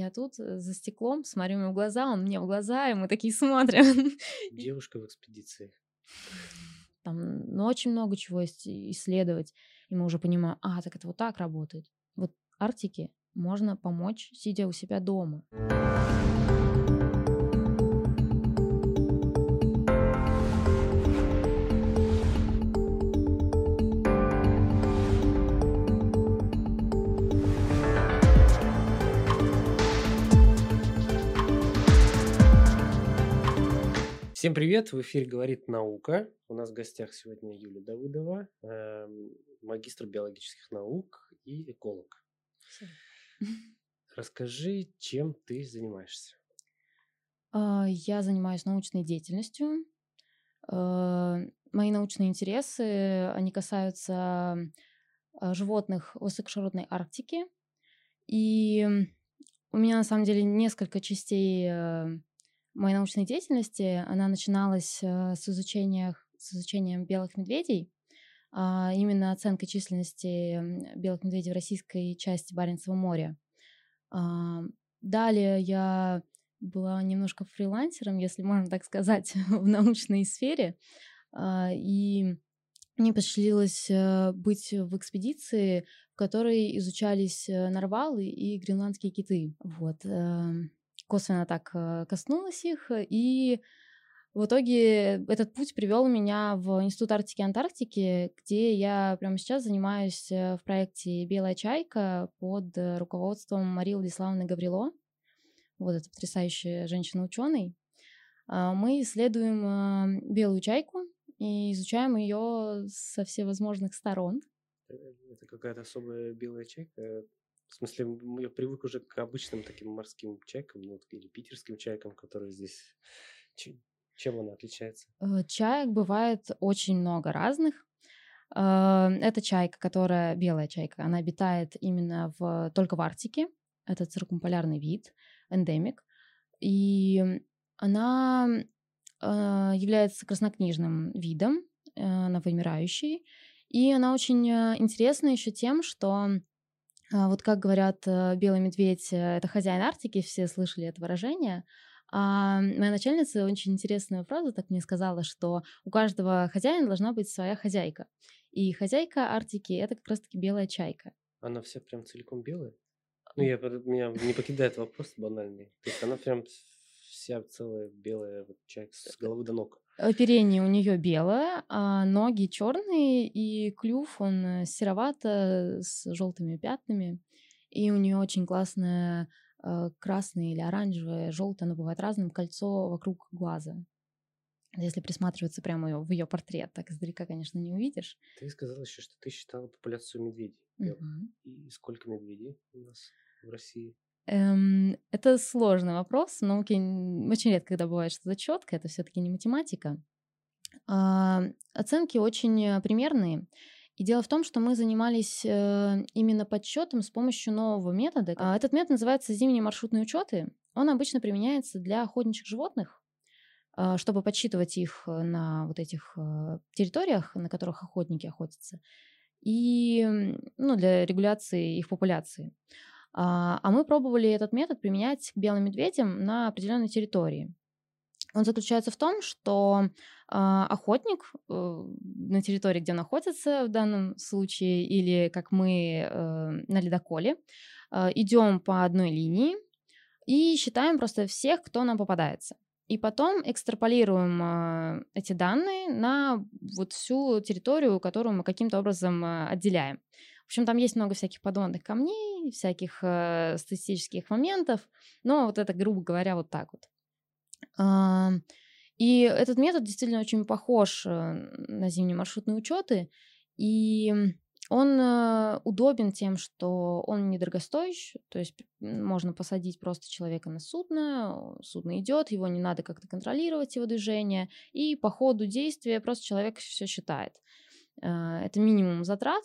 Я тут э, за стеклом смотрю ему в глаза, он мне в глаза, и мы такие смотрим. Девушка в экспедиции. Там ну, очень много чего есть исследовать, и мы уже понимаем, а, так это вот так работает. Вот Арктике можно помочь, сидя у себя дома. Всем привет! В эфире «Говорит наука». У нас в гостях сегодня Юлия Давыдова, э, магистр биологических наук и эколог. Расскажи, чем ты занимаешься? А, я занимаюсь научной деятельностью. А, мои научные интересы, они касаются а, животных высокоширотной Арктики. И у меня на самом деле несколько частей э, моей научной деятельности, она начиналась э, с изучения, с изучением белых медведей, а именно оценкой численности белых медведей в российской части Баренцева моря. А, далее я была немножко фрилансером, если можно так сказать, в научной сфере. А, и мне посчастливилось э, быть в экспедиции, в которой изучались э, нарвалы и гренландские киты. Вот. Эм, косвенно так э, коснулась их, и в итоге этот путь привел меня в Институт Арктики и Антарктики, где я прямо сейчас занимаюсь э, в проекте «Белая чайка» под руководством Марии Владиславовны Гаврило. Вот эта потрясающая женщина-ученый. А, мы исследуем э, белую чайку и изучаем ее со всевозможных сторон. Это какая-то особая белая чайка? В смысле, я привык уже к обычным таким морским чайкам, ну, или питерским чайкам, которые здесь... Чем она отличается? Э, чаек бывает очень много разных. Э, это чайка, которая белая чайка, она обитает именно в, только в Арктике. Это циркумполярный вид, эндемик. И она э, является краснокнижным видом, она вымирающий. И она очень интересна еще тем, что вот как говорят, э, белый медведь э, — это хозяин Арктики, все слышали это выражение. А моя начальница очень интересную фразу так мне сказала, что у каждого хозяина должна быть своя хозяйка. И хозяйка Арктики — это как раз-таки белая чайка. Она вся прям целиком белая? Ну, я, меня не покидает вопрос банальный. То есть она прям вся целая белая вот чайка с головы до ног. Оперение у нее белое, а ноги черные, и клюв он э, серовато с желтыми пятнами. И у нее очень классное э, красное или оранжевое, желтое, оно бывает разным, кольцо вокруг глаза. Если присматриваться прямо в ее портрет, так издалека, конечно, не увидишь. Ты сказала еще, что ты считала популяцию медведей. Угу. И сколько медведей у нас в России? Эм, это сложный вопрос. В науке очень редко, когда бывает что-то четко, это все-таки не математика. А, оценки очень э, примерные. И дело в том, что мы занимались э, именно подсчетом с помощью нового метода. А, этот метод называется зимние маршрутные учеты. Он обычно применяется для охотничьих животных, а, чтобы подсчитывать их на вот этих э, территориях, на которых охотники охотятся, и ну, для регуляции их популяции. А, а мы пробовали этот метод применять к белым медведям на определенной территории. Он заключается в том, что э, охотник э, на территории, где он находится в данном случае, или как мы э, на ледоколе, э, идем по одной линии и считаем просто всех, кто нам попадается. И потом экстраполируем э, эти данные на вот всю территорию, которую мы каким-то образом э, отделяем общем, там есть много всяких подводных камней, всяких э, статистических моментов, но вот это, грубо говоря, вот так вот. Э, и этот метод действительно очень похож э, на зимние маршрутные учеты, и он э, удобен тем, что он недорогостоящий, то есть можно посадить просто человека на судно, судно идет, его не надо как-то контролировать, его движение, и по ходу действия просто человек все считает. Э, это минимум затрат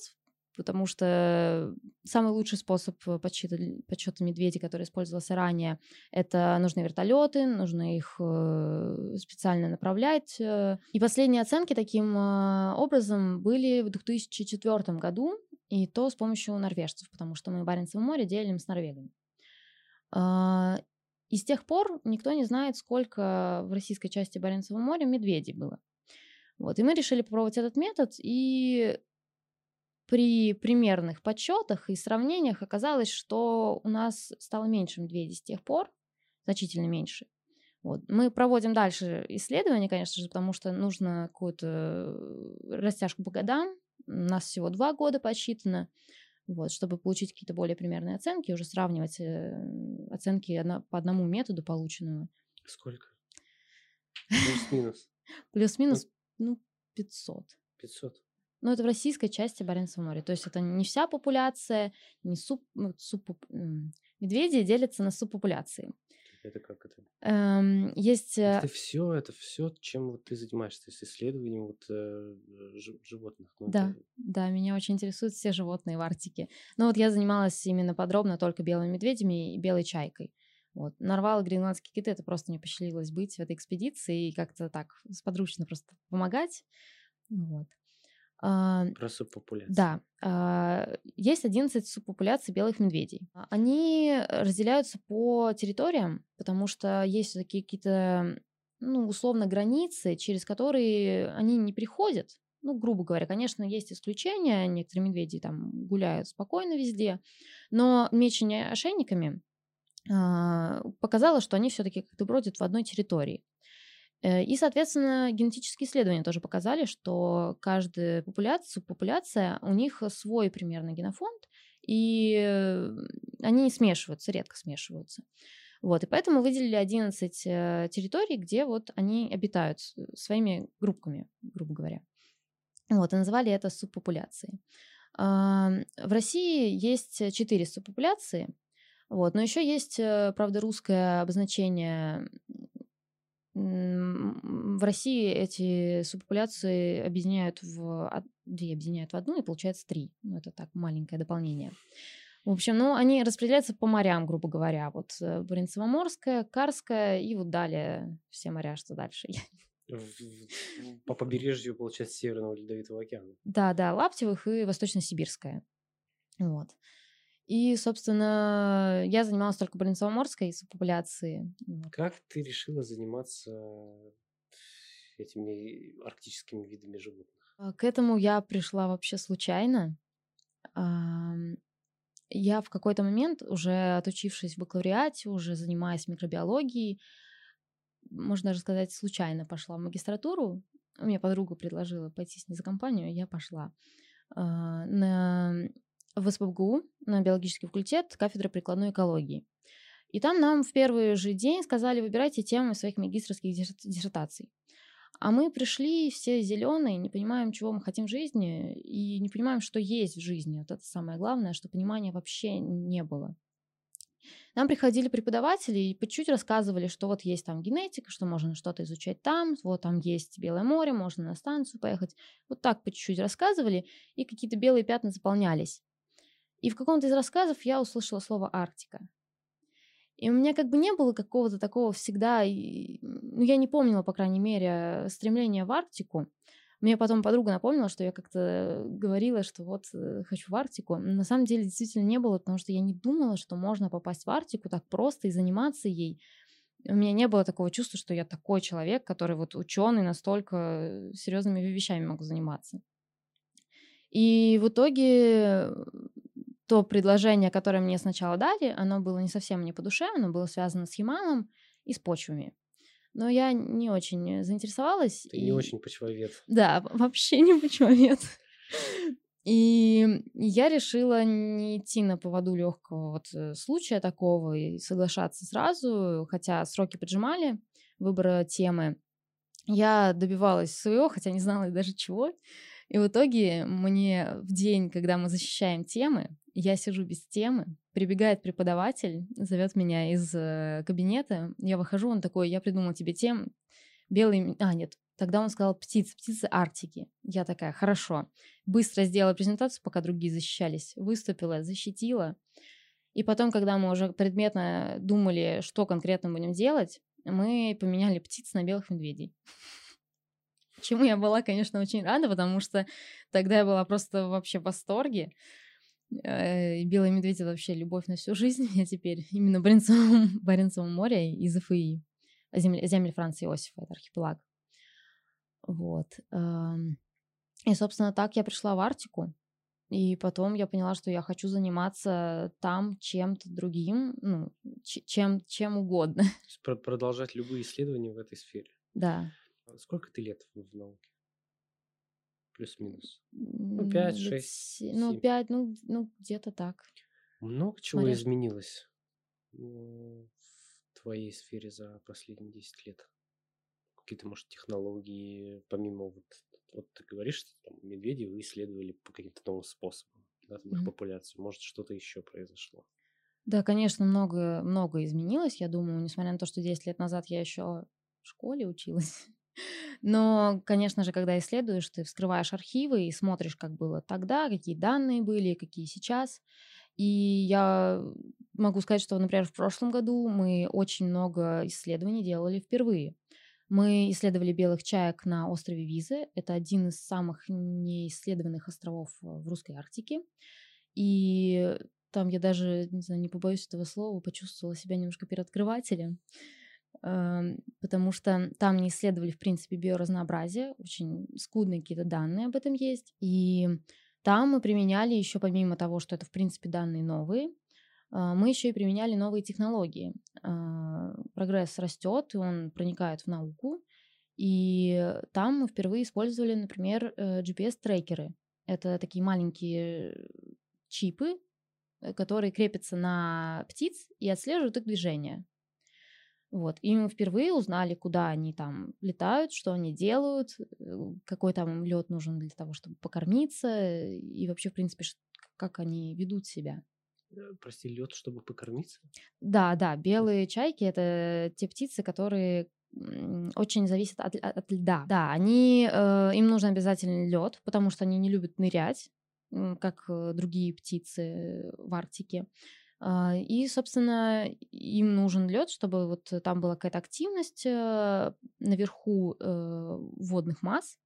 потому что самый лучший способ э, подсчета, подсчета медведей, который использовался ранее, это нужны вертолеты, нужно их э, специально направлять. Э. И последние оценки таким образом были в 2004 году, и то с помощью норвежцев, потому что мы Баренцево море делим с Норвегами. И с тех пор никто не знает, сколько в российской части Баренцева моря медведей было. Вот. И мы решили попробовать этот метод, и при примерных подсчетах и сравнениях оказалось, что у нас стало меньше медведей с тех пор, значительно меньше. Вот. Мы проводим дальше исследования, конечно же, потому что нужно какую-то э, растяжку по годам. У нас всего два года подсчитано, вот, чтобы получить какие-то более примерные оценки, уже сравнивать э, оценки по одному методу полученную. Сколько? Плюс-минус. Плюс-минус, ну, 500. 500. Ну, это в российской части Баренцева моря. То есть это не вся популяция, не суп, ну, суп медведи делятся на субпопуляции. Это как это? Эм, есть... Э, это все, это все, чем вот ты занимаешься, с исследованием вот, э, животных. Ну, да, это... да, меня очень интересуют все животные в Арктике. Но вот я занималась именно подробно только белыми медведями и белой чайкой. Вот. Нарвал гренландские киты, это просто не посчастливилось быть в этой экспедиции и как-то так сподручно просто помогать. Вот. А, Про субпопуляцию. Да. А, есть 11 субпопуляций белых медведей. Они разделяются по территориям, потому что есть все-таки какие-то, ну, условно, границы, через которые они не приходят. Ну, грубо говоря, конечно, есть исключения. Некоторые медведи там гуляют спокойно везде. Но мечение ошейниками а, показало, что они все-таки как-то бродят в одной территории. Э, и, соответственно, генетические исследования тоже показали, что каждая популяция, субпопуляция, у них свой примерно генофонд, и они не смешиваются, редко смешиваются. Вот, и поэтому выделили 11 э, территорий, где вот они обитают своими группками, грубо говоря. Вот, и назвали это субпопуляцией. В России есть 4 субпопуляции, вот, но еще есть, э, правда, русское обозначение в России эти субпопуляции объединяют в две объединяют в одну, и получается три. Ну, это так, маленькое дополнение. В общем, ну, они распределяются по морям, грубо говоря. Вот э, Баренцево-морская, Карская и вот далее все моря, что дальше. По побережью, получается, Северного Ледовитого океана. Да, да, Лаптевых и Восточно-Сибирская. Вот. И, собственно, я занималась только Баренцево-морской субпопуляцией. Как ты решила заниматься этими арктическими видами животных? А, к этому я пришла вообще случайно. Я в какой-то момент, уже отучившись в бакалавриате, уже занимаясь микробиологией, можно даже сказать, случайно пошла в магистратуру. У меня подруга предложила пойти с ней за компанию, я пошла. А, на в СПБГУ на биологический факультет кафедра прикладной экологии. И там нам в первый же день сказали, выбирайте темы своих магистрских диссертаций. А мы пришли все зеленые, не понимаем, чего мы хотим в жизни, и не понимаем, что есть в жизни. Вот это самое главное, что понимания вообще не было. Нам приходили преподаватели и по чуть рассказывали, что вот есть там генетика, что можно что-то изучать там, вот там есть Белое море, можно на станцию поехать. Вот так по чуть-чуть рассказывали, и какие-то белые пятна заполнялись. И в каком-то из рассказов я услышала слово «Арктика». И у меня как бы не было какого-то такого всегда, ну, я не помнила, по крайней мере, стремления в Арктику. Мне потом подруга напомнила, что я как-то говорила, что вот э, хочу в Арктику. На самом деле действительно не было, потому что я не думала, что можно попасть в Арктику так просто и заниматься ей. У меня не было такого чувства, что я такой человек, который вот ученый, настолько серьезными вещами могу заниматься. И в итоге то предложение, которое мне сначала дали, оно было не совсем мне по душе, оно было связано с Ямалом и с почвами. Но я не очень заинтересовалась. Ты и... не очень почвовед. Да, вообще не почвовед. И я решила не идти на поводу легкого вот э, случая такого и соглашаться сразу, хотя сроки поджимали выбора темы. Я добивалась своего, хотя не знала даже чего. И в итоге мне в день, когда мы защищаем темы, я сижу без темы, прибегает преподаватель, зовет меня из э, кабинета, я выхожу, он такой, я придумал тебе тем, белый, а нет, тогда он сказал птицы, птицы Арктики. Я такая, хорошо. Быстро сделала презентацию, пока другие защищались, выступила, защитила. И потом, когда мы уже предметно думали, что конкретно будем делать, мы поменяли птиц на белых медведей. Чему я была, конечно, очень рада, потому что тогда я была просто вообще в восторге. Э, белый медведь — это вообще любовь на всю жизнь. Я теперь именно Баренцевом, Баренцевом море из АФИ. Земли, земли Франции Иосифа, это архипелаг. Вот. И, собственно, так я пришла в Арктику. И потом я поняла, что я хочу заниматься там чем-то другим, ну, чем, чем угодно. продолжать любые исследования в этой сфере. Да. А сколько ты лет в науке? Плюс-минус. Ну, пять, шесть. Ну, пять, ну, ну где-то так. Много чего Смотря... изменилось в твоей сфере за последние 10 лет? Какие-то, может, технологии, помимо вот вот ты говоришь, что там, медведи вы исследовали по каким-то новым способам, да, там, mm-hmm. их популяцию. Может, что-то еще произошло? Да, конечно, много, много изменилось. Я думаю, несмотря на то, что 10 лет назад я еще в школе училась. Но, конечно же, когда исследуешь, ты вскрываешь архивы и смотришь, как было тогда, какие данные были, какие сейчас. И я могу сказать, что, например, в прошлом году мы очень много исследований делали впервые. Мы исследовали белых чаек на острове Визы. Это один из самых неисследованных островов э, в русской Арктике. И там я даже, не знаю, не побоюсь этого слова, почувствовала себя немножко переоткрывателем, потому что там не исследовали, в принципе, биоразнообразие, очень скудные какие-то данные об этом есть. И там мы применяли еще, помимо того, что это, в принципе, данные новые, а, мы еще и применяли новые технологии. А, прогресс растет, и он проникает в науку. И там мы впервые использовали, например, э, GPS-трекеры. Это такие маленькие чипы, э, которые крепятся на птиц и отслеживают их движение. Вот. И мы впервые узнали, куда они там летают, что они делают, э, какой там лед нужен для того, чтобы покормиться, и вообще, в принципе, как они ведут себя. Э, прости, лед, чтобы покормиться? Да, да, белые чайки это те птицы, которые очень зависят от, от, от льда. Да, они, э, им нужен обязательно лед, потому что они не любят нырять, как э, другие птицы в Арктике. Э, и, собственно, им нужен лед, чтобы вот там была какая-то активность э, наверху э, водных масс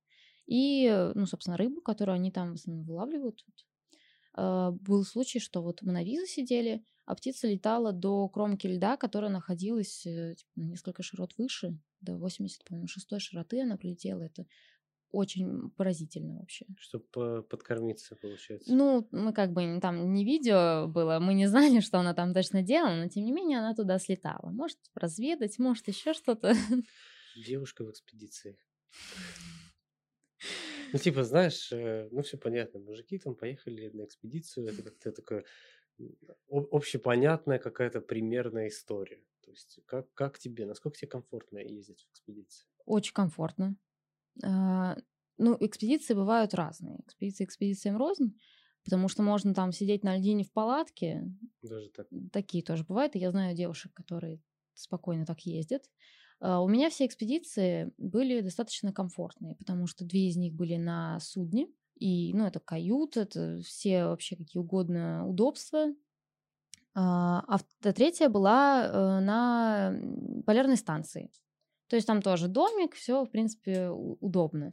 и, ну, собственно, рыбу, которую они там в основном вылавливают. А, был случай, что вот визу сидели, а птица летала до кромки льда, которая находилась э, типа, на несколько широт выше, до 80, по-моему, шестой широты она прилетела. Это очень поразительно вообще. Чтобы подкормиться, получается. Ну, мы как бы там не видео было, мы не знали, что она там точно делала, но тем не менее она туда слетала. Может разведать, может еще что-то. Девушка в экспедиции. Ну, типа, знаешь, э, ну, все понятно, мужики там поехали на экспедицию, это как-то такое общепонятная какая-то примерная история. То есть как, как тебе, насколько тебе комфортно ездить в экспедиции? Очень комфортно. А, ну, экспедиции бывают разные. Экспедиции экспедициям рознь, потому что можно там сидеть на льдине в палатке. Даже так. Такие тоже бывают. И я знаю девушек, которые спокойно так ездят. А, у меня все экспедиции были достаточно комфортные, потому что две из них были на судне, и, ну, это кают, это все вообще какие угодно удобства. А, а третья была э, на полярной станции. То есть там тоже домик, все, в принципе, удобно.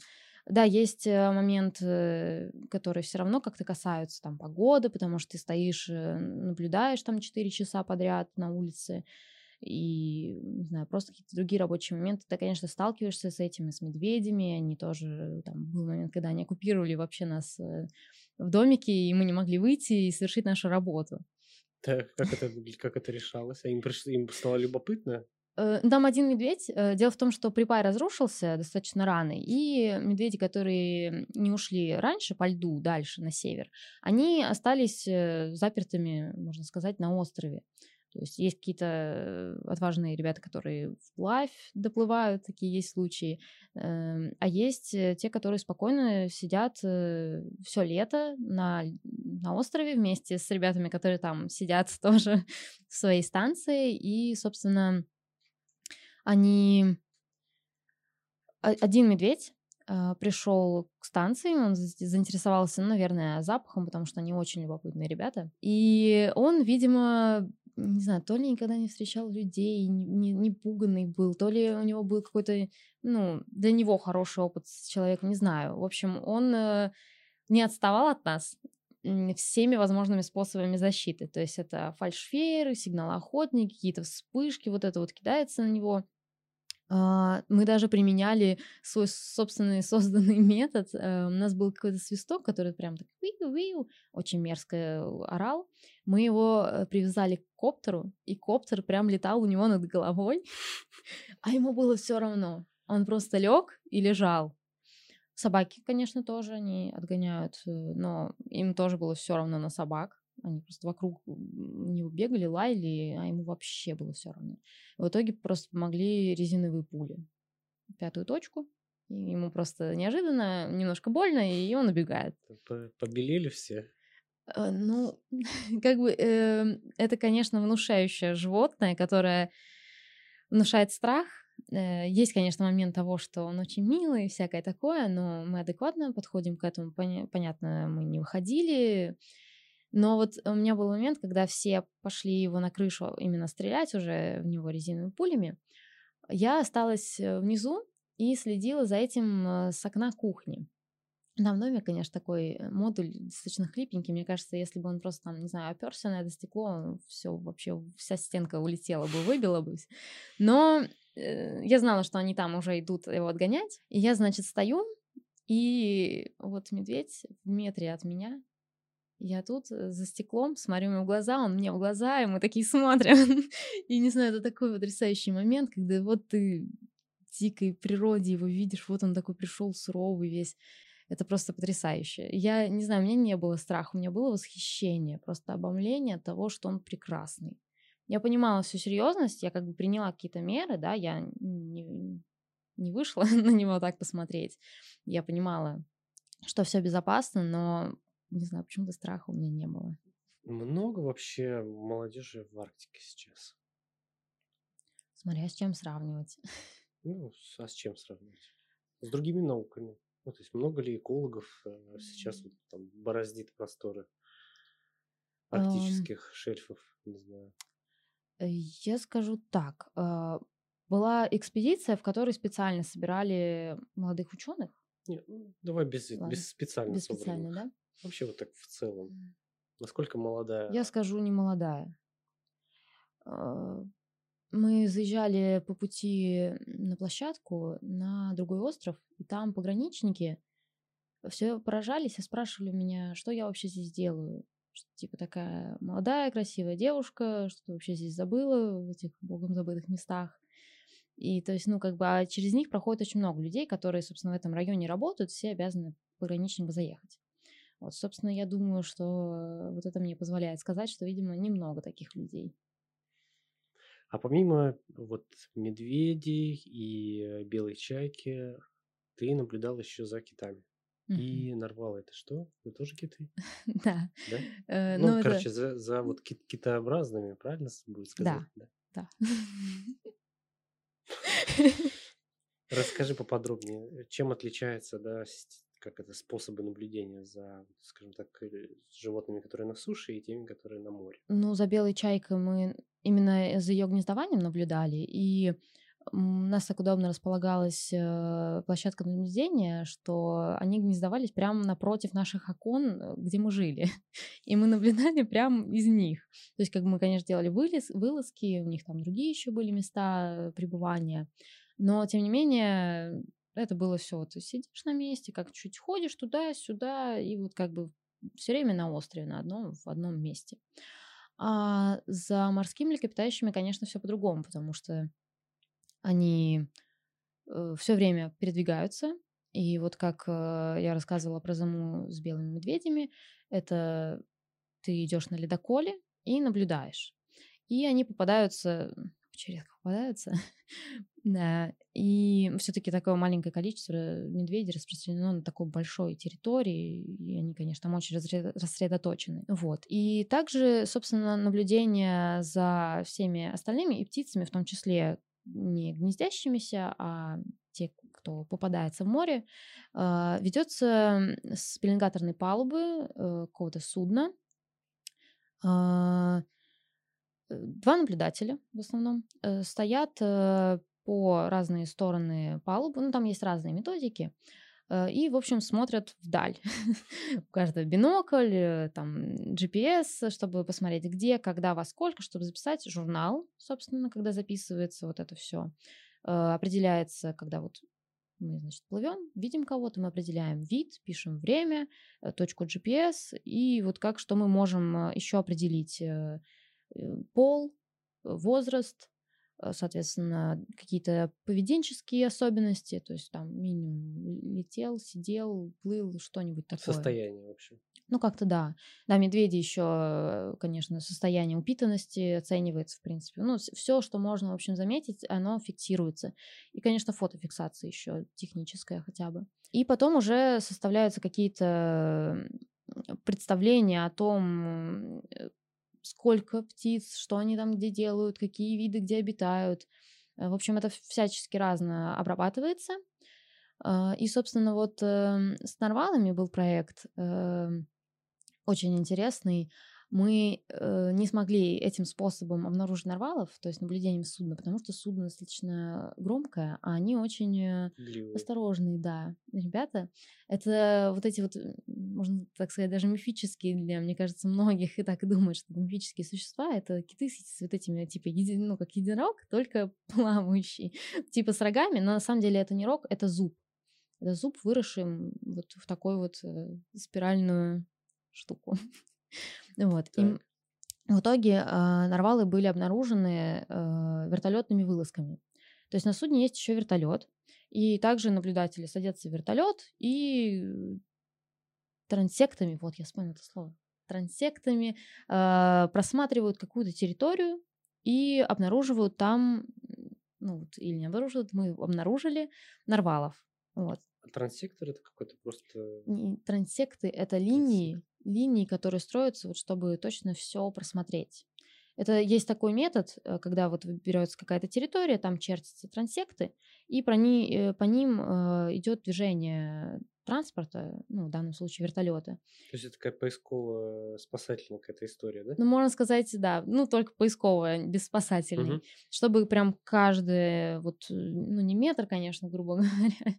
Да, есть э, моменты, которые все равно как-то касаются там погоды, потому что ты стоишь, э, наблюдаешь там 4 часа подряд на улице, и, не знаю, просто какие-то другие рабочие моменты. Ты, конечно, сталкиваешься с этими, с медведями. Они тоже, там, был момент, когда они оккупировали вообще нас э, в домике, и мы не могли выйти и совершить нашу работу. Так, как это, как это решалось? А им, пришло, им стало любопытно? Э, там один медведь. Э, дело в том, что припай разрушился достаточно рано, и медведи, которые не ушли раньше по льду дальше на север, они остались запертыми, можно сказать, на острове. То есть есть какие-то э, отважные ребята, которые вплавь доплывают, такие есть случаи. Эм, а есть э, те, которые спокойно сидят э, все лето на, на острове вместе с ребятами, которые там сидят тоже в своей станции. И, собственно, они... Один медведь пришел к станции, он заинтересовался, ну, наверное, запахом, потому что они очень любопытные ребята. И он, видимо, не знаю, то ли никогда не встречал людей, не, не пуганный был, то ли у него был какой-то, ну, для него хороший опыт с человеком, не знаю. В общем, он э, не отставал от нас, всеми возможными способами защиты. То есть это фальшфейеры, сигналы охотники, какие-то вспышки, вот это вот кидается на него. А, мы даже применяли свой собственный созданный метод. Э, у нас был какой-то свисток, который прям так очень мерзко э, орал. Мы его э, привязали к коптеру, и коптер прям летал у него над головой, а ему было все равно. Он просто лег и лежал. Собаки, конечно, тоже они отгоняют, но им тоже было все равно на собак. Они просто вокруг него бегали, лаяли, а ему вообще было все равно. В итоге просто помогли резиновые пули. Пятую точку. И ему просто неожиданно, немножко больно, и он убегает. Побелели все? Э, ну, как бы э, это, конечно, внушающее животное, которое внушает страх. Э, есть, конечно, момент того, что он очень милый и всякое такое, но мы адекватно подходим к этому. Понятно, мы не выходили, но вот у меня был момент, когда все пошли его на крышу именно стрелять уже в него резиновыми пулями. Я осталась э, внизу и следила за этим э, с окна кухни. Там в доме, конечно, такой модуль достаточно хлипенький. Мне кажется, если бы он просто там, не знаю, оперся на это стекло, все вообще, вся стенка улетела бы, выбила бы. Но э, я знала, что они там уже идут его отгонять. И я, значит, стою, и вот медведь в метре от меня я тут э, за стеклом смотрю ему в глаза, он мне в глаза, и мы такие смотрим. И не знаю, это такой потрясающий момент, когда вот ты в дикой природе его видишь, вот он такой пришел суровый весь. Это просто потрясающе. Я не знаю, у меня не было страха, у меня было восхищение, просто обомление того, что он прекрасный. Я понимала всю серьезность, я как бы приняла какие-то меры, да, я не, не вышла на него так посмотреть. Я понимала, что все безопасно, но не знаю, почему-то страха у меня не было. Много вообще молодежи в Арктике сейчас. Смотря с чем сравнивать. Ну, а с чем сравнивать? С другими науками. Ну, то есть много ли экологов э, сейчас вот, там бороздит просторы арктических um, шельфов, не знаю. Э, я скажу так. А, была экспедиция, в которой специально собирали молодых ученых. Не, ну, давай без, без специально Без специально, да? Вообще вот так в целом. Насколько молодая? Я скажу, не молодая. А, мы заезжали по пути на площадку на другой остров, и там пограничники все поражались и спрашивали меня, что я вообще здесь делаю. Что, типа такая молодая, красивая девушка, что ты вообще здесь забыла в этих богом забытых местах. И то есть, ну, как бы, а через них проходит очень много людей, которые, собственно, в этом районе работают, все обязаны пограничнику заехать. Вот, собственно, я думаю, что вот это мне позволяет сказать, что, видимо, немного таких людей. А помимо вот медведей и белой чайки, ты наблюдал еще за китами. И нарвал это что? Это тоже киты? Да. Да? Э, ну, короче, за, за вот кит китообразными, правильно будет сказать? Да. Да. Расскажи поподробнее, чем отличается да, как это, способы наблюдения за, скажем так, э, животными, которые на суше, и теми, которые на море? Ну, за белой чайкой мы именно за ее гнездованием наблюдали, и у нас так удобно располагалась э, площадка наблюдения, что они гнездовались прямо напротив наших окон, э, где мы жили. И мы наблюдали прямо из них. То есть, как мы, конечно, делали вылез, вылазки, у них там другие еще были места пребывания. Но, тем не менее, это было все, вот сидишь на месте, как чуть ходишь туда-сюда, и вот как бы все время на острове, на одном, в одном месте. А за морскими млекопитающими, конечно, все по-другому, потому что они э, все время передвигаются. И вот как э, я рассказывала про заму с белыми медведями, это ты идешь на ледоколе и наблюдаешь. И они попадаются очень редко попадаются. да. И все-таки такое маленькое количество медведей распространено на такой большой территории, и они, конечно, там очень рассредоточены. Вот. И также, собственно, наблюдение за всеми остальными и птицами, в том числе не гнездящимися, а те, кто попадается в море, а, ведется с пеленгаторной палубы э, какого-то судна. А, Э, два наблюдателя в основном э, стоят э, по разные стороны палубы. Ну, там есть разные методики. Э, и, в общем, смотрят вдаль. У каждого бинокль, э, там GPS, чтобы посмотреть, где, когда, во сколько, чтобы записать журнал, собственно, когда записывается вот это все. Э, определяется, когда вот мы, значит, плывем, видим кого-то, мы определяем вид, пишем время, точку GPS, и вот как, что мы можем еще определить пол, возраст, соответственно, какие-то поведенческие особенности, то есть там минимум летел, сидел, плыл, что-нибудь такое. Состояние, в общем. Ну, как-то да. Да, медведи еще, конечно, состояние упитанности оценивается, в принципе. Ну, все, что можно, в общем, заметить, оно фиксируется. И, конечно, фотофиксация еще техническая хотя бы. И потом уже составляются какие-то представления о том, э, сколько птиц, что они там где делают, какие виды где обитают. Э, в общем, это всячески разно обрабатывается. А, и, собственно, вот эм, с нарвалами был проект эм, очень интересный мы э, не смогли этим способом обнаружить нарвалов, то есть наблюдением судна, потому что судно достаточно громкое, а они очень э, осторожные, да, ребята. Это вот эти вот, можно так сказать, даже мифические для, мне кажется, многих и так и думают, что это мифические существа, это киты с вот этими, типа, еди, ну, как единорог, только плавающий, типа с рогами, но на самом деле это не рог, это зуб. Это зуб, выросший вот в такой вот э, спиральную штуку. Вот. И в итоге э, нарвалы были обнаружены э, вертолетными вылазками. То есть на судне есть еще вертолет, и также наблюдатели садятся в вертолет и трансектами, вот я вспомнила это слово, трансектами э, просматривают какую-то территорию и обнаруживают там, ну вот, или не обнаруживают, мы обнаружили нарвалов. Вот. А трансектор это какой-то просто... Трансекты — это линии, линии, которые строятся, вот, чтобы точно все просмотреть. Это есть такой метод, э, когда вот берется какая-то территория, там чертятся трансекты, и по, ни, э, по ним э, идет движение транспорта, ну, в данном случае вертолета. То есть это такая поисковая спасательная какая-то история, да? Ну, можно сказать, да, ну, только поисковая, без спасательной. Угу. Чтобы прям каждый, вот, ну, не метр, конечно, грубо говоря,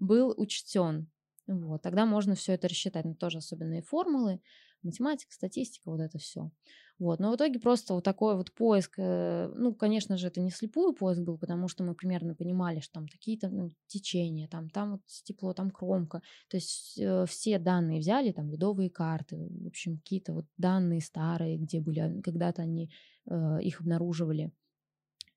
был учтен. Вот, тогда можно все это рассчитать, но тоже особенные формулы, математика, статистика, вот это все. Вот, но в итоге просто вот такой вот поиск, э, ну, конечно же, это не слепую поиск был, потому что мы примерно понимали, что там такие-то ну, течения, там, там вот тепло, там кромка, то есть э, все данные взяли, там, ледовые карты, в общем, какие-то вот данные старые, где были, когда-то они э, их обнаруживали.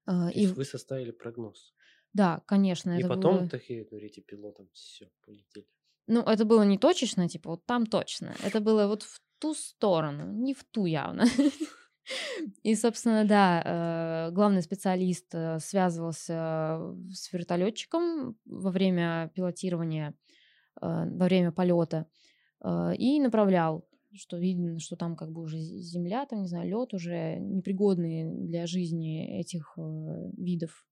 То и... есть вы составили прогноз? Да, конечно. И потом было... такие говорите пилотам, все, полетели. Ну, это было не точечно, типа, вот там точно. Это было вот в ту сторону, не в ту явно. И, собственно, да, э, главный специалист э, связывался с вертолетчиком во время пилотирования, э, во время полета и направлял, что видно, что там как бы уже земля, там, не знаю, лед уже непригодный для жизни этих видов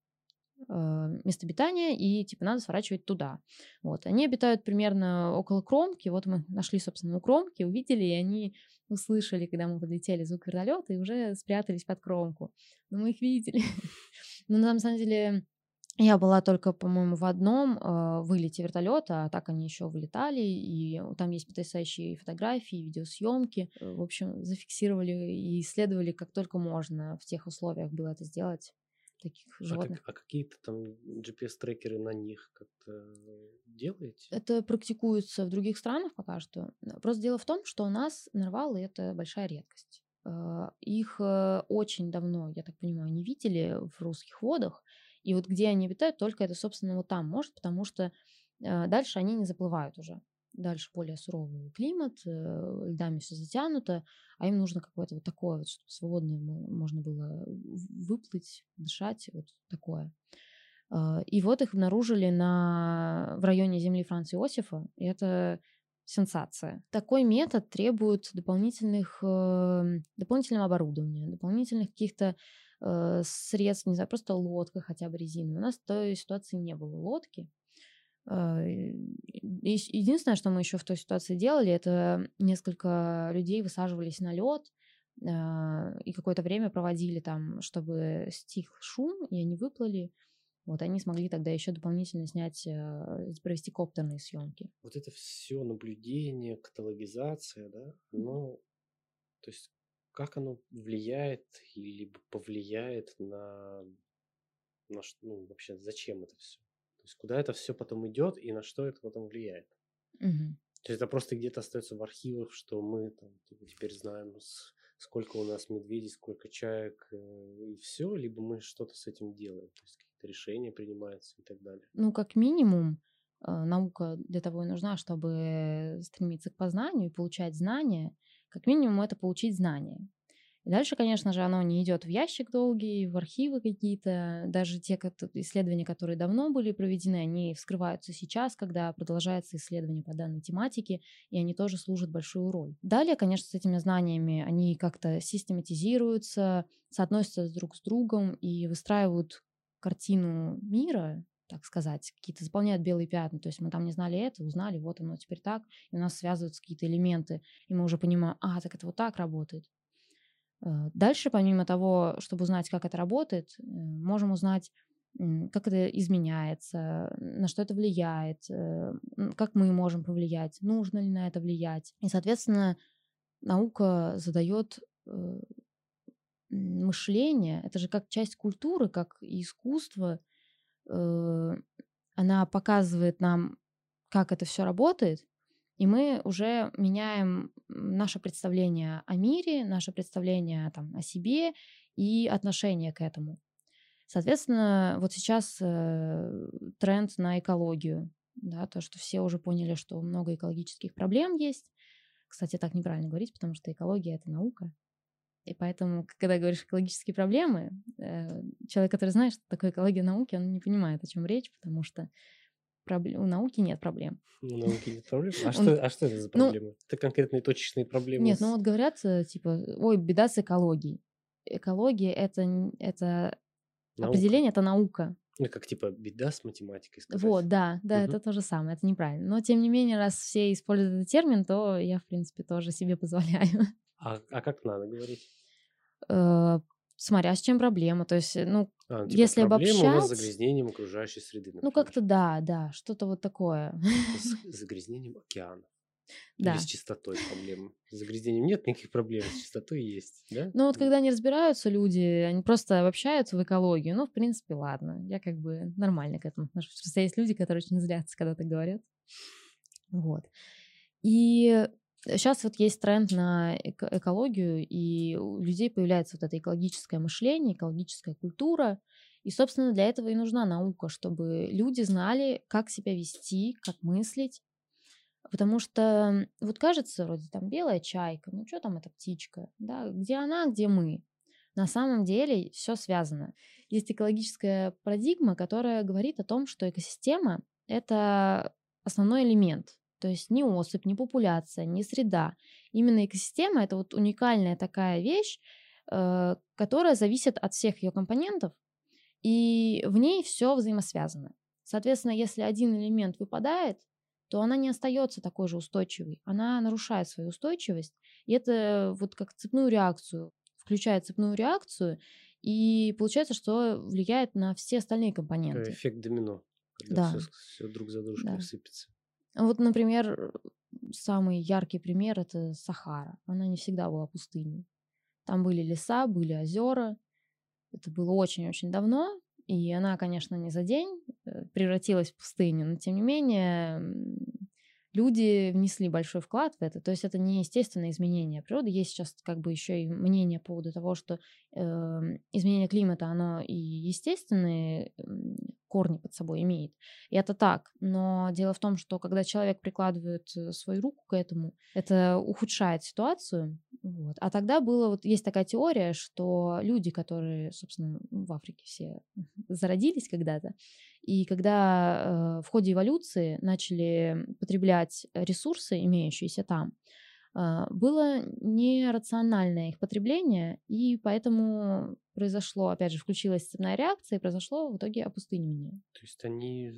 место обитания, и типа надо сворачивать туда. Вот. Они обитают примерно около кромки. Вот мы нашли, собственно, у кромки, увидели, и они услышали, когда мы подлетели звук вертолета, и уже спрятались под кромку. Но мы их видели. Но на самом деле я была только, по-моему, в одном э, вылете вертолета, а так они еще вылетали, и там есть потрясающие фотографии, видеосъемки. В общем, зафиксировали и исследовали как только можно в тех условиях было это сделать таких животных. А, как, а какие-то там GPS-трекеры на них как-то делаете? Это практикуется в других странах пока что. Просто дело в том, что у нас нарвалы — это большая редкость. А, их э, очень давно, я так понимаю, не видели в русских водах. И вот где они обитают, только это, собственно, вот там может, потому что э, дальше они не заплывают уже дальше более суровый климат, э, льдами все затянуто, а им нужно какое-то вот такое, вот, чтобы свободно можно было выплыть, дышать, вот такое. А, и вот их обнаружили на, в районе земли Франца Иосифа, и это сенсация. Такой метод требует дополнительных, э, дополнительного оборудования, дополнительных каких-то э, средств, не знаю, просто лодка хотя бы резиновая. У нас в той ситуации не было лодки, единственное, что мы еще в той ситуации делали, это несколько людей высаживались на лед а, и какое-то время проводили там, чтобы стих шум, и они выплыли. Вот они смогли тогда еще дополнительно снять, э, провести коптерные съемки. Вот это все наблюдение, каталогизация, да, ну, то есть как оно влияет или повлияет на, на ну, вообще зачем это все? То есть куда это все потом идет и на что это потом влияет? Мгм. То есть это просто где-то остается в архивах, что мы там типа, теперь знаем, сколько у нас медведей, сколько чаек э, и все, либо мы что-то с этим делаем, то есть какие-то решения принимаются и так далее. Ну, как минимум, э, наука для того и нужна, чтобы стремиться к познанию и получать знания. Как минимум, это получить знания. И дальше, конечно же, оно не идет в ящик долгий, в архивы какие-то. Даже те исследования, которые давно были проведены, они вскрываются сейчас, когда продолжается исследование по данной тематике, и они тоже служат большую роль. Далее, конечно, с этими знаниями они как-то систематизируются, соотносятся друг с другом и выстраивают картину мира, так сказать, какие-то заполняют белые пятна. То есть мы там не знали это, узнали, вот оно теперь так, и у нас связываются какие-то элементы, и мы уже понимаем, а, так это вот так работает. Э, Дальше, помимо того, чтобы узнать, как это работает, э, можем узнать, как это изменяется, на что это влияет, э, как мы можем повлиять, нужно ли на это влиять. И, соответственно, наука задает мышление, это же как часть культуры, как и искусство, она показывает нам, как это все работает, и мы уже меняем наше представление о мире, наше представление там, о себе и отношение к этому. Соответственно, вот сейчас э, тренд на экологию, да, то, что все уже поняли, что много экологических проблем есть. Кстати, так неправильно говорить, потому что экология это наука. И поэтому, когда говоришь экологические проблемы, э, человек, который знает, что такое экология науки, он не понимает, о чем речь, потому что пробле- у науки нет проблем. У науки нет проблем. А что, а что это за ну, проблемы? это конкретные точечные проблемы? Нет, с- ну вот говорят, э, типа, ой, беда с экологией. Экология это, это Наука. определение, это наука. Ну, как типа беда с математикой сказать. Вот, да, да, Мгм. это то же самое, это неправильно. Но тем не менее, раз все используют этот термин, то я, в принципе, тоже себе позволяю. А, а как надо говорить? Э, Смотря с чем проблема. То есть, э, ну, А, ну, типа, если проблема у нас с обобщать, загрязнением окружающей среды, ну, например. как-то да, да, что-то вот такое. С загрязнением океана. Да. Или с чистотой проблемы. С загрязнением нет никаких проблем, с чистотой есть, да? Ну вот когда не разбираются люди, они просто общаются в экологию, ну, в принципе, ладно, я как бы нормально к этому отношусь. Просто есть люди, которые очень злятся, когда так говорят. Вот. И сейчас вот есть тренд на эко- экологию, и у людей появляется вот это экологическое мышление, экологическая культура. И, собственно, для этого и нужна наука, чтобы люди знали, как себя вести, как мыслить. Потому что вот кажется, вроде там белая чайка, ну что там эта птичка, да, где она, где мы. На самом деле все связано. Есть экологическая парадигма, которая говорит о том, что экосистема — это основной элемент. То есть не особь, не популяция, не среда. Именно экосистема — это вот уникальная такая вещь, э, которая зависит от всех ее компонентов, и в ней все взаимосвязано. Соответственно, если один элемент выпадает, то она не остается такой же устойчивой. Она нарушает свою устойчивость. И это вот как цепную реакцию, включает цепную реакцию, и получается, что влияет на все остальные Такой компоненты. Эффект домино. Когда Да. все, друг за дружкой Да. сыпется. Вот, например, самый яркий пример это Сахара. Она не всегда была пустыней. Там были леса, были озера. Это было очень-очень давно. И она, конечно, не за день э, превратилась в пустыню, но тем не менее люди внесли большой вклад в это. То есть это не естественное изменение природы. Есть сейчас как бы еще и мнение по поводу того, что э, изменение климата, оно и естественные корни под собой имеет. И это так. Но дело в том, что когда человек прикладывает э, свою руку к этому, это ухудшает ситуацию. Вот. А тогда было вот есть такая теория, что люди, которые, собственно, в Африке все зародились когда-то, и когда э, в ходе эволюции начали потреблять ресурсы, имеющиеся там, было нерациональное их потребление, и поэтому произошло, опять же, включилась цепная реакция, и произошло в итоге опустынивание. То есть они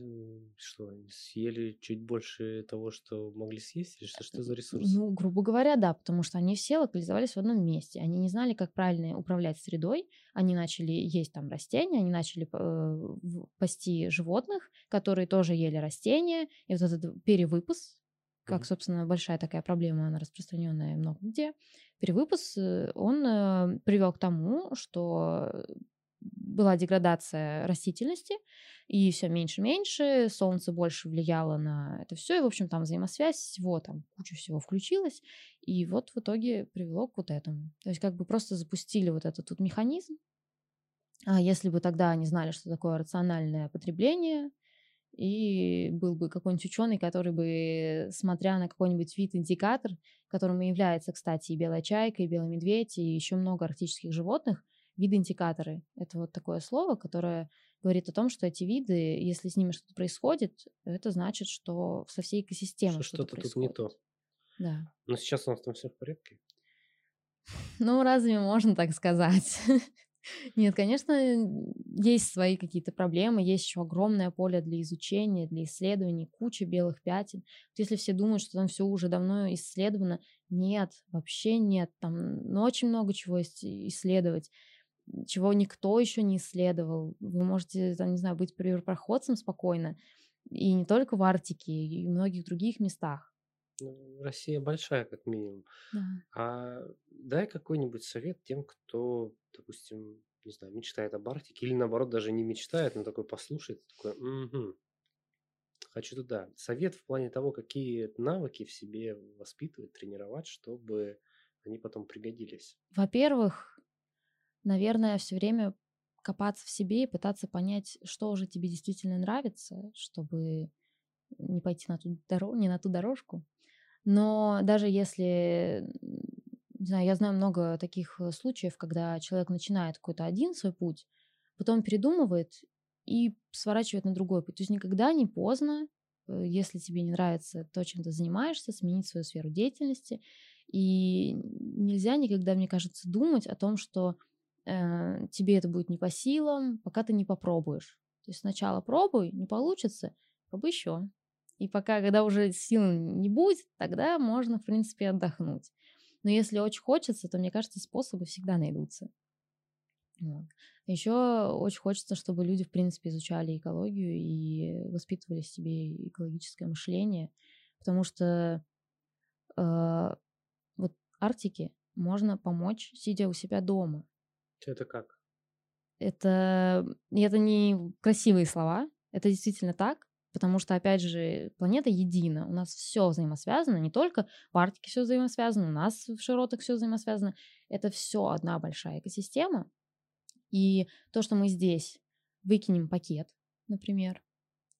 что, съели чуть больше того, что могли съесть, или что, что за ресурс? Ну, грубо говоря, да, потому что они все локализовались в одном месте. Они не знали, как правильно управлять средой. Они начали есть там растения, они начали э, пасти животных, которые тоже ели растения. И вот этот перевыпас как, собственно, большая такая проблема, она распространенная много где, перевыпуск, э, он э, привел к тому, что была деградация растительности, и все меньше-меньше, солнце больше влияло на это все, и, в общем, там взаимосвязь всего, там куча всего включилась, и вот в итоге привело к вот этому. То есть как бы просто запустили вот этот тут механизм, а если бы тогда они знали, что такое рациональное потребление, и был бы какой-нибудь ученый, который бы, смотря на какой-нибудь вид индикатор, которым и является, кстати, и белая чайка, и белый медведь, и еще много арктических животных, виды индикаторы. Это вот такое слово, которое говорит о том, что эти виды, если с ними что-то происходит, это значит, что со всей экосистемой что-то, что-то происходит. тут не то. Да. Но сейчас у нас там все в порядке. Ну, разве можно так сказать? Нет, конечно, есть свои какие-то проблемы, есть еще огромное поле для изучения, для исследований, куча белых пятен. Вот если все думают, что там все уже давно исследовано, нет, вообще нет. Там ну, очень много чего есть исследовать, чего никто еще не исследовал. Вы можете, там, не знаю, быть первопроходцем спокойно, и не только в Арктике, и в многих других местах. Ну, Россия большая, как минимум. Да. А дай какой-нибудь совет тем, кто, допустим, не знаю, мечтает об Арктике, или наоборот, даже не мечтает, но такой послушает, такой, угу, хочу туда. Совет в плане того, какие навыки в себе воспитывать, тренировать, чтобы они потом пригодились. Во-первых, наверное, все время копаться в себе и пытаться понять, что уже тебе действительно нравится, чтобы не пойти на ту дорогу, не на ту дорожку. Но даже если, не знаю, я знаю много таких э, случаев, когда человек начинает какой-то один свой путь, потом передумывает и сворачивает на другой путь. То есть никогда не поздно, э, если тебе не нравится то, чем ты занимаешься, сменить свою сферу деятельности. И нельзя никогда, мне кажется, думать о том, что э, тебе это будет не по силам, пока ты не попробуешь. То есть сначала пробуй, не получится, пробуй еще. И пока, когда уже сил не будет, тогда можно, в принципе, отдохнуть. Но если очень хочется, то, мне кажется, способы всегда найдутся. Вот. Еще очень хочется, чтобы люди, в принципе, изучали экологию и воспитывали в себе экологическое мышление, потому что э, вот Арктике можно помочь, сидя у себя дома. Это как? Это, это не красивые слова, это действительно так потому что, опять же, планета едина, у нас все взаимосвязано, не только в Арктике все взаимосвязано, у нас в широтах все взаимосвязано, это все одна большая экосистема, и то, что мы здесь выкинем пакет, например,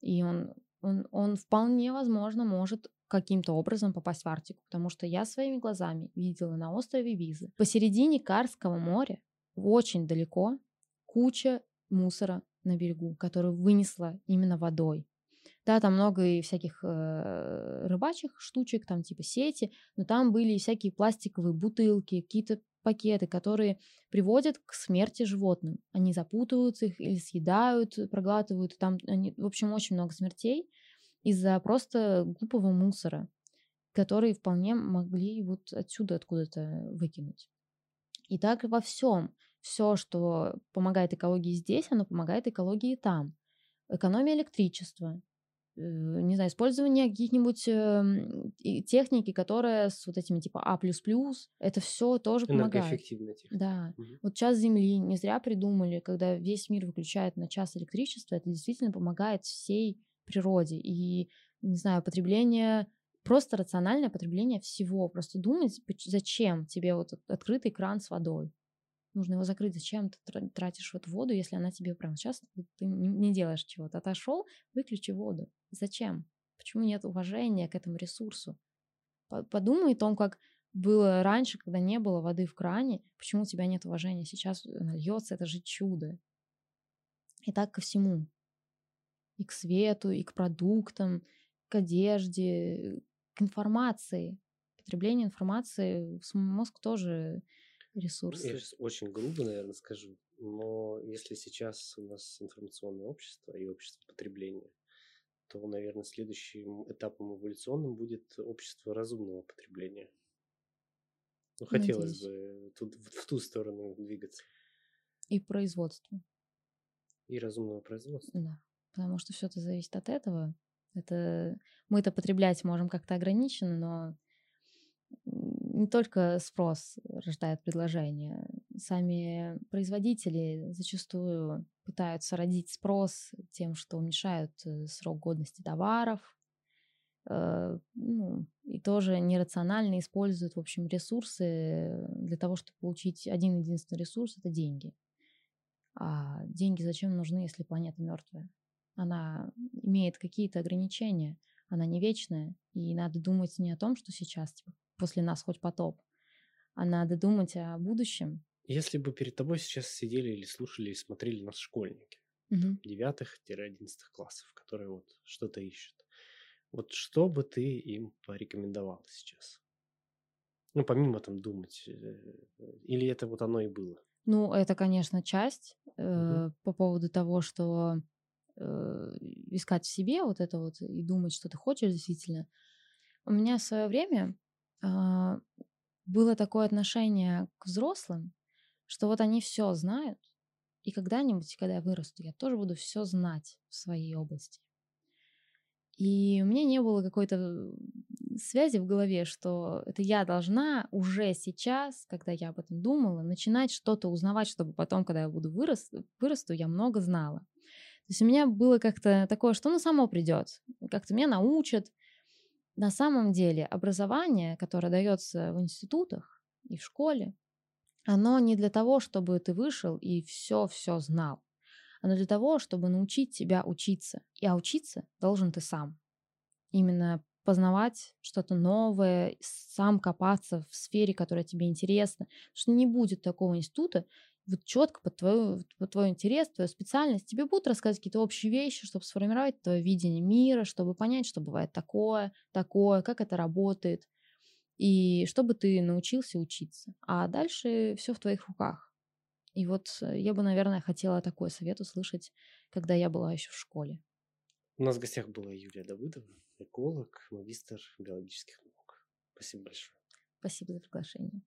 и он, он, он вполне возможно может каким-то образом попасть в Арктику, потому что я своими глазами видела на острове Визы. Посередине Карского моря, очень далеко, куча мусора на берегу, который вынесла именно водой. Да, там много и всяких э, рыбачьих штучек, там типа сети, но там были и всякие пластиковые бутылки, какие-то пакеты, которые приводят к смерти животным. Они запутываются их или съедают, проглатывают. Там, они, в общем, очень много смертей из-за просто глупого мусора, который вполне могли вот отсюда откуда-то выкинуть. И так во всем. Все, что помогает экологии здесь, оно помогает экологии там. Экономия электричества, не знаю, использование каких-нибудь э, техники, которая с вот этими типа А++, это все тоже помогает. Энергоэффективная техника. Да. Угу. Вот час Земли не зря придумали, когда весь мир выключает на час электричество, это действительно помогает всей природе. И, не знаю, потребление просто рациональное потребление всего. Просто думать, зачем тебе вот открытый кран с водой нужно его закрыть. Зачем ты тратишь вот воду, если она тебе прямо сейчас ты не делаешь чего-то? Отошел, выключи воду. Зачем? Почему нет уважения к этому ресурсу? Подумай о том, как было раньше, когда не было воды в кране, почему у тебя нет уважения. Сейчас она льется, это же чудо. И так ко всему. И к свету, и к продуктам, к одежде, к информации. потребление информации, мозг тоже ресурс. Я сейчас очень грубо, наверное, скажу, но если сейчас у нас информационное общество и общество потребления, то, наверное, следующим этапом эволюционным будет общество разумного потребления. Ну, хотелось Надеюсь. бы тут, в ту сторону двигаться. И производство. И разумного производства. Да, потому что все это зависит от этого. Это мы это потреблять можем как-то ограниченно, но не только спрос рождает предложение. Сами производители зачастую пытаются родить спрос тем, что уменьшают э, срок годности товаров, э, ну, и тоже нерационально используют, в общем, ресурсы для того, чтобы получить один единственный ресурс – это деньги. А деньги зачем нужны, если планета мертвая? Она имеет какие-то ограничения, она не вечная, и надо думать не о том, что сейчас типа, после нас хоть потоп, а надо думать о будущем. Если бы перед тобой сейчас сидели или слушали, или смотрели нас школьники, девятых-одиннадцатых классов, которые вот что-то ищут, вот что бы ты им порекомендовал сейчас? Ну, помимо там думать, э, или это вот оно и было? Ну, это, конечно, часть э, угу. по поводу того, что э, искать в себе вот это вот и думать, что ты хочешь действительно. У меня в свое время было такое отношение к взрослым, что вот они все знают, и когда-нибудь, когда я вырасту, я тоже буду все знать в своей области. И у меня не было какой-то связи в голове, что это я должна уже сейчас, когда я об этом думала, начинать что-то узнавать, чтобы потом, когда я буду вырос, вырасту, я много знала. То есть у меня было как-то такое, что оно само придет, как-то меня научат. На самом деле образование, которое дается в институтах и в школе, оно не для того, чтобы ты вышел и все-все знал. Оно для того, чтобы научить тебя учиться. И а учиться должен ты сам. Именно познавать что-то новое, сам копаться в сфере, которая тебе интересна. Потому что не будет такого института, вот четко под, твою, под твой интерес, твою специальность, тебе будут рассказывать какие-то общие вещи, чтобы сформировать твое видение мира, чтобы понять, что бывает такое, такое, как это работает, и чтобы ты научился учиться. А дальше все в твоих руках. И вот э, я бы, наверное, хотела такой совет услышать, когда я была еще в школе. У нас в гостях была Юлия Давыдова, эколог, магистр биологических наук. Спасибо большое. Спасибо за приглашение.